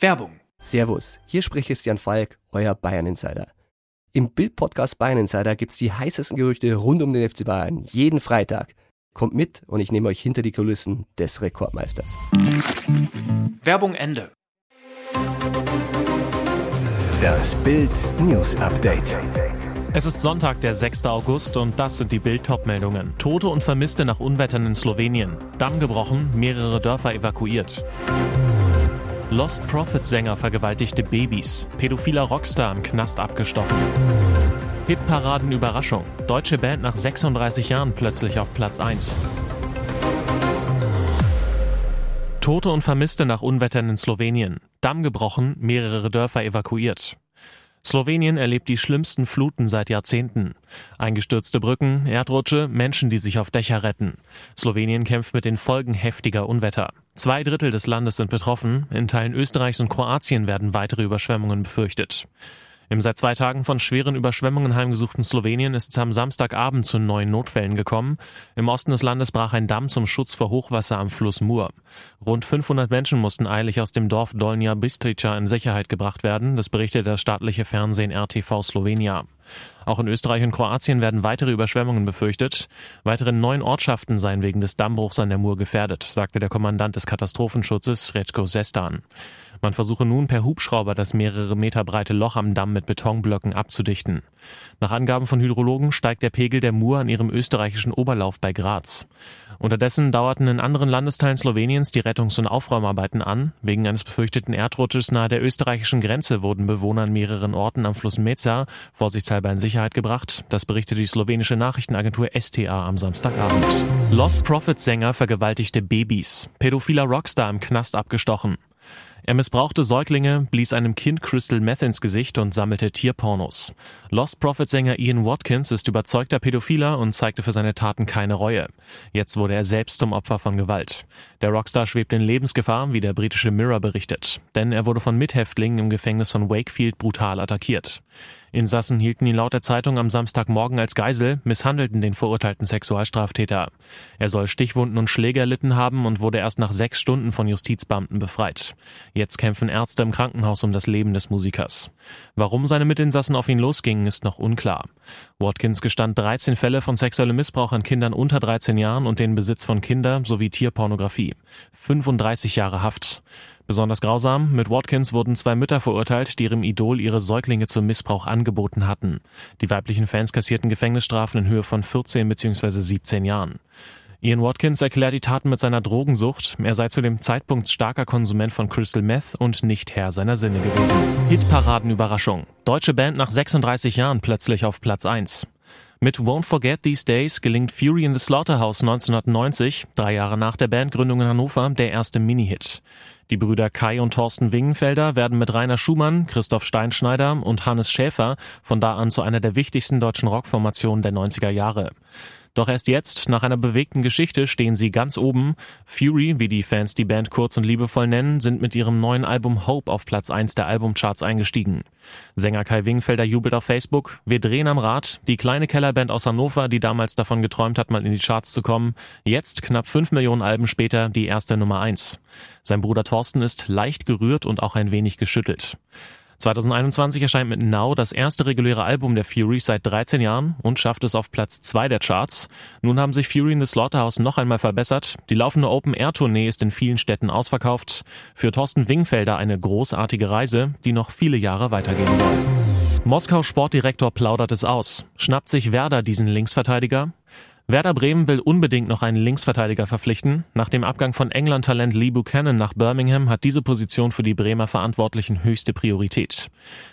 Werbung. Servus, hier spricht Christian Falk, euer Bayern Insider. Im Bild-Podcast Bayern Insider gibt's die heißesten Gerüchte rund um den FC Bayern jeden Freitag. Kommt mit und ich nehme euch hinter die Kulissen des Rekordmeisters. Werbung Ende. Das Bild News Update. Es ist Sonntag, der 6. August und das sind die Bild-Top-Meldungen. Tote und Vermisste nach Unwettern in Slowenien. Damm gebrochen, mehrere Dörfer evakuiert. Lost Profits-Sänger vergewaltigte Babys. Pädophiler Rockstar im Knast abgestochen. Hitparaden Überraschung. Deutsche Band nach 36 Jahren plötzlich auf Platz 1. Tote und Vermisste nach Unwettern in Slowenien. Damm gebrochen, mehrere Dörfer evakuiert. Slowenien erlebt die schlimmsten Fluten seit Jahrzehnten. Eingestürzte Brücken, Erdrutsche, Menschen, die sich auf Dächer retten. Slowenien kämpft mit den Folgen heftiger Unwetter. Zwei Drittel des Landes sind betroffen, in Teilen Österreichs und Kroatien werden weitere Überschwemmungen befürchtet. Im seit zwei Tagen von schweren Überschwemmungen heimgesuchten Slowenien ist es am Samstagabend zu neuen Notfällen gekommen. Im Osten des Landes brach ein Damm zum Schutz vor Hochwasser am Fluss Mur. Rund 500 Menschen mussten eilig aus dem Dorf Dolnja Bistrica in Sicherheit gebracht werden. Das berichtet das staatliche Fernsehen RTV Slovenia. Auch in Österreich und Kroatien werden weitere Überschwemmungen befürchtet. Weitere neun Ortschaften seien wegen des Dammbruchs an der Mur gefährdet, sagte der Kommandant des Katastrophenschutzes Retko Sestan. Man versuche nun per Hubschrauber das mehrere Meter breite Loch am Damm mit Betonblöcken abzudichten. Nach Angaben von Hydrologen steigt der Pegel der Mur an ihrem österreichischen Oberlauf bei Graz. Unterdessen dauerten in anderen Landesteilen Sloweniens die Rettungs- und Aufräumarbeiten an. Wegen eines befürchteten Erdrutsches nahe der österreichischen Grenze wurden Bewohner an mehreren Orten am Fluss Meza vorsichtshalber in Sicherheit gebracht. Das berichtete die slowenische Nachrichtenagentur STA am Samstagabend. Lost Profits Sänger vergewaltigte Babys. Pädophiler Rockstar im Knast abgestochen. Er missbrauchte Säuglinge, blies einem Kind Crystal Meth ins Gesicht und sammelte Tierpornos. Lost Prophet-Sänger Ian Watkins ist überzeugter Pädophiler und zeigte für seine Taten keine Reue. Jetzt wurde er selbst zum Opfer von Gewalt. Der Rockstar schwebt in Lebensgefahr, wie der britische Mirror berichtet. Denn er wurde von Mithäftlingen im Gefängnis von Wakefield brutal attackiert. Insassen hielten ihn laut der Zeitung am Samstagmorgen als Geisel, misshandelten den verurteilten Sexualstraftäter. Er soll Stichwunden und Schläge erlitten haben und wurde erst nach sechs Stunden von Justizbeamten befreit. Jetzt kämpfen Ärzte im Krankenhaus um das Leben des Musikers. Warum seine Mitinsassen auf ihn losgingen, ist noch unklar. Watkins gestand 13 Fälle von sexuellem Missbrauch an Kindern unter 13 Jahren und den Besitz von Kinder sowie Tierpornografie. 35 Jahre Haft. Besonders grausam, mit Watkins wurden zwei Mütter verurteilt, die ihrem Idol ihre Säuglinge zum Missbrauch angeboten hatten. Die weiblichen Fans kassierten Gefängnisstrafen in Höhe von 14 bzw. 17 Jahren. Ian Watkins erklärt die Taten mit seiner Drogensucht. Er sei zu dem Zeitpunkt starker Konsument von Crystal Meth und nicht Herr seiner Sinne gewesen. Hitparaden-Überraschung. Deutsche Band nach 36 Jahren plötzlich auf Platz 1. Mit Won't Forget These Days gelingt Fury in the Slaughterhouse 1990, drei Jahre nach der Bandgründung in Hannover, der erste Mini-Hit. Die Brüder Kai und Thorsten Wingenfelder werden mit Rainer Schumann, Christoph Steinschneider und Hannes Schäfer von da an zu einer der wichtigsten deutschen Rockformationen der 90er Jahre. Doch erst jetzt, nach einer bewegten Geschichte, stehen sie ganz oben. Fury, wie die Fans die Band kurz und liebevoll nennen, sind mit ihrem neuen Album Hope auf Platz 1 der Albumcharts eingestiegen. Sänger Kai Wingfelder jubelt auf Facebook. Wir drehen am Rad. Die kleine Kellerband aus Hannover, die damals davon geträumt hat, mal in die Charts zu kommen. Jetzt, knapp 5 Millionen Alben später, die erste Nummer 1. Sein Bruder Thorsten ist leicht gerührt und auch ein wenig geschüttelt. 2021 erscheint mit Now das erste reguläre Album der Furies seit 13 Jahren und schafft es auf Platz 2 der Charts. Nun haben sich Fury in the Slaughterhouse noch einmal verbessert. Die laufende Open-Air-Tournee ist in vielen Städten ausverkauft. Für Thorsten Wingfelder eine großartige Reise, die noch viele Jahre weitergehen soll. Moskau Sportdirektor plaudert es aus. Schnappt sich Werder diesen Linksverteidiger? Werder Bremen will unbedingt noch einen Linksverteidiger verpflichten. Nach dem Abgang von England-Talent Lee Buchanan nach Birmingham hat diese Position für die Bremer Verantwortlichen höchste Priorität.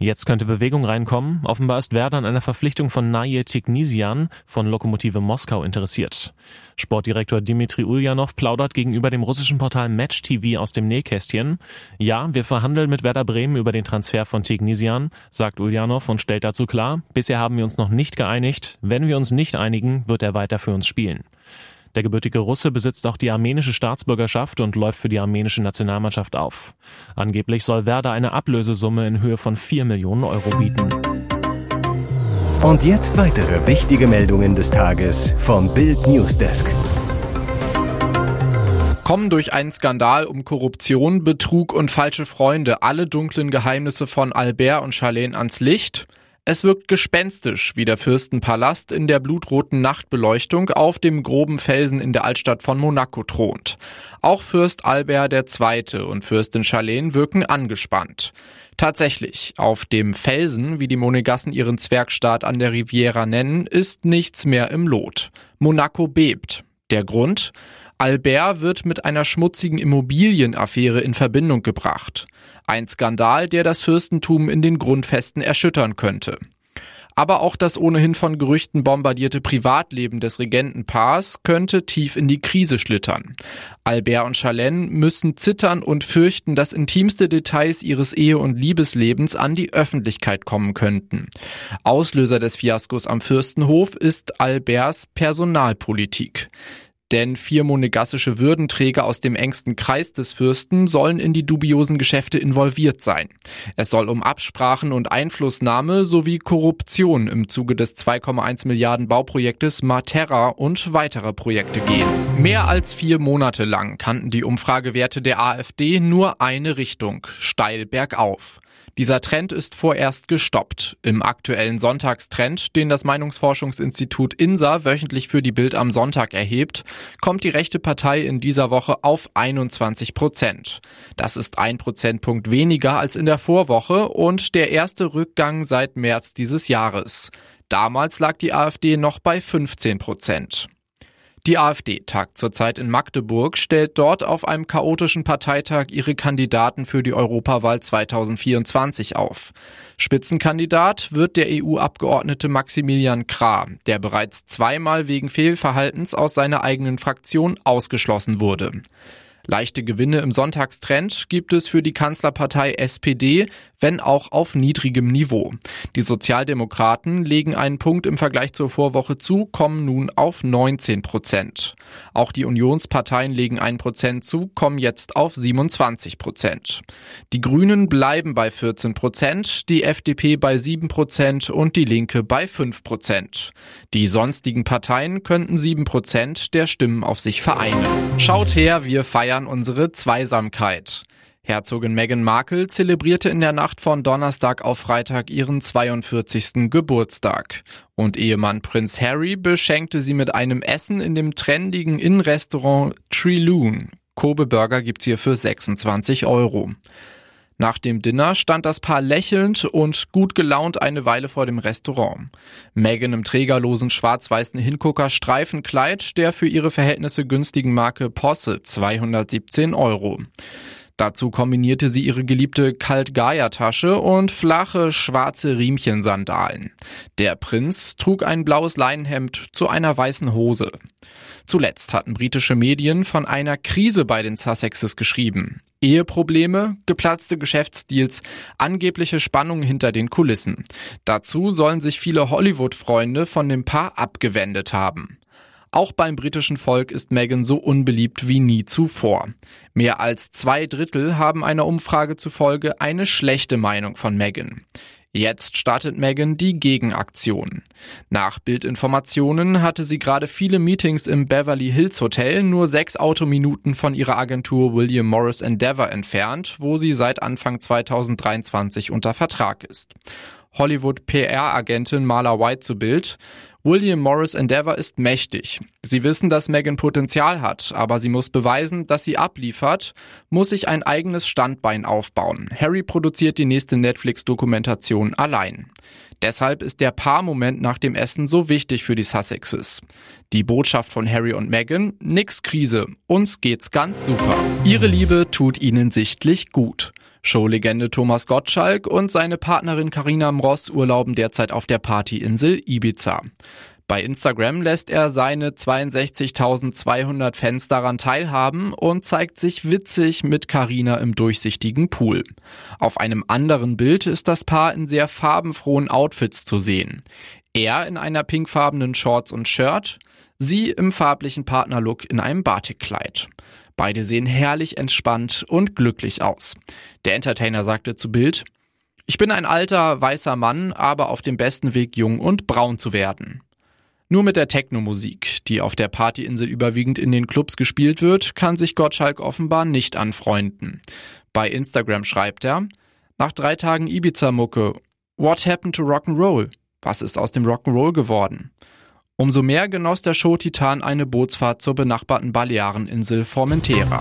Jetzt könnte Bewegung reinkommen. Offenbar ist Werder an einer Verpflichtung von Naye Tignisian von Lokomotive Moskau interessiert. Sportdirektor Dimitri Ulyanov plaudert gegenüber dem russischen Portal Match TV aus dem Nähkästchen. Ja, wir verhandeln mit Werder Bremen über den Transfer von Tignisian, sagt Ulyanov und stellt dazu klar, bisher haben wir uns noch nicht geeinigt. Wenn wir uns nicht einigen, wird er weiter für uns spielen. Der gebürtige Russe besitzt auch die armenische Staatsbürgerschaft und läuft für die armenische Nationalmannschaft auf. Angeblich soll Werder eine Ablösesumme in Höhe von 4 Millionen Euro bieten. Und jetzt weitere wichtige Meldungen des Tages vom Bild Newsdesk. Kommen durch einen Skandal um Korruption, Betrug und falsche Freunde alle dunklen Geheimnisse von Albert und Charlene ans Licht? Es wirkt gespenstisch, wie der Fürstenpalast in der blutroten Nachtbeleuchtung auf dem groben Felsen in der Altstadt von Monaco thront. Auch Fürst Albert II. und Fürstin Charlene wirken angespannt. Tatsächlich, auf dem Felsen, wie die Monegassen ihren Zwergstaat an der Riviera nennen, ist nichts mehr im Lot. Monaco bebt. Der Grund? Albert wird mit einer schmutzigen Immobilienaffäre in Verbindung gebracht. Ein Skandal, der das Fürstentum in den Grundfesten erschüttern könnte. Aber auch das ohnehin von Gerüchten bombardierte Privatleben des Regentenpaars könnte tief in die Krise schlittern. Albert und Charlene müssen zittern und fürchten, dass intimste Details ihres Ehe- und Liebeslebens an die Öffentlichkeit kommen könnten. Auslöser des Fiaskos am Fürstenhof ist Alberts Personalpolitik. Denn vier monegassische Würdenträger aus dem engsten Kreis des Fürsten sollen in die dubiosen Geschäfte involviert sein. Es soll um Absprachen und Einflussnahme sowie Korruption im Zuge des 2,1 Milliarden Bauprojektes Materra und weiterer Projekte gehen. Mehr als vier Monate lang kannten die Umfragewerte der AfD nur eine Richtung, steil bergauf. Dieser Trend ist vorerst gestoppt. Im aktuellen Sonntagstrend, den das Meinungsforschungsinstitut INSA wöchentlich für die Bild am Sonntag erhebt, kommt die rechte Partei in dieser Woche auf 21 Prozent. Das ist ein Prozentpunkt weniger als in der Vorwoche und der erste Rückgang seit März dieses Jahres. Damals lag die AfD noch bei 15 Prozent. Die AfD tagt zurzeit in Magdeburg, stellt dort auf einem chaotischen Parteitag ihre Kandidaten für die Europawahl 2024 auf. Spitzenkandidat wird der EU-Abgeordnete Maximilian Krah, der bereits zweimal wegen Fehlverhaltens aus seiner eigenen Fraktion ausgeschlossen wurde. Leichte Gewinne im Sonntagstrend gibt es für die Kanzlerpartei SPD, wenn auch auf niedrigem Niveau. Die Sozialdemokraten legen einen Punkt im Vergleich zur Vorwoche zu, kommen nun auf 19 Prozent. Auch die Unionsparteien legen einen Prozent zu, kommen jetzt auf 27 Prozent. Die Grünen bleiben bei 14 Prozent, die FDP bei 7 Prozent und die Linke bei 5 Prozent. Die sonstigen Parteien könnten 7 Prozent der Stimmen auf sich vereinen. Schaut her, wir feiern unsere Zweisamkeit. Herzogin Meghan Markle zelebrierte in der Nacht von Donnerstag auf Freitag ihren 42. Geburtstag. Und Ehemann Prinz Harry beschenkte sie mit einem Essen in dem trendigen Innenrestaurant Treloon. Kobe Burger gibt's hier für 26 Euro. Nach dem Dinner stand das Paar lächelnd und gut gelaunt eine Weile vor dem Restaurant. Megan im trägerlosen schwarz-weißen Hingucker Streifenkleid der für ihre Verhältnisse günstigen Marke Posse 217 Euro. Dazu kombinierte sie ihre geliebte Kalt-Gaia-Tasche und flache schwarze Riemchensandalen. Der Prinz trug ein blaues Leinenhemd zu einer weißen Hose. Zuletzt hatten britische Medien von einer Krise bei den Sussexes geschrieben. Eheprobleme, geplatzte Geschäftsdeals, angebliche Spannungen hinter den Kulissen. Dazu sollen sich viele Hollywood-Freunde von dem Paar abgewendet haben. Auch beim britischen Volk ist Meghan so unbeliebt wie nie zuvor. Mehr als zwei Drittel haben einer Umfrage zufolge eine schlechte Meinung von Meghan. Jetzt startet Megan die Gegenaktion. Nach Bildinformationen hatte sie gerade viele Meetings im Beverly Hills Hotel nur sechs Autominuten von ihrer Agentur William Morris Endeavour entfernt, wo sie seit Anfang 2023 unter Vertrag ist. Hollywood PR-Agentin Marla White zu Bild. William Morris Endeavour ist mächtig. Sie wissen, dass Megan Potenzial hat, aber sie muss beweisen, dass sie abliefert, muss sich ein eigenes Standbein aufbauen. Harry produziert die nächste Netflix-Dokumentation allein. Deshalb ist der Paarmoment nach dem Essen so wichtig für die Sussexes. Die Botschaft von Harry und Meghan, nix Krise, uns geht's ganz super. Ihre Liebe tut ihnen sichtlich gut. Showlegende Thomas Gottschalk und seine Partnerin Karina Mross urlauben derzeit auf der Partyinsel Ibiza. Bei Instagram lässt er seine 62.200 Fans daran teilhaben und zeigt sich witzig mit Karina im durchsichtigen Pool. Auf einem anderen Bild ist das Paar in sehr farbenfrohen Outfits zu sehen. Er in einer pinkfarbenen Shorts und Shirt, sie im farblichen Partnerlook in einem Batikkleid. Beide sehen herrlich entspannt und glücklich aus. Der Entertainer sagte zu Bild, ich bin ein alter, weißer Mann, aber auf dem besten Weg, jung und braun zu werden. Nur mit der Techno-Musik, die auf der Partyinsel überwiegend in den Clubs gespielt wird, kann sich Gottschalk offenbar nicht anfreunden. Bei Instagram schreibt er, nach drei Tagen Ibiza-Mucke, what happened to Rock'n'Roll? Was ist aus dem Rock'n'Roll geworden? Umso mehr genoss der Show-Titan eine Bootsfahrt zur benachbarten Baleareninsel Formentera.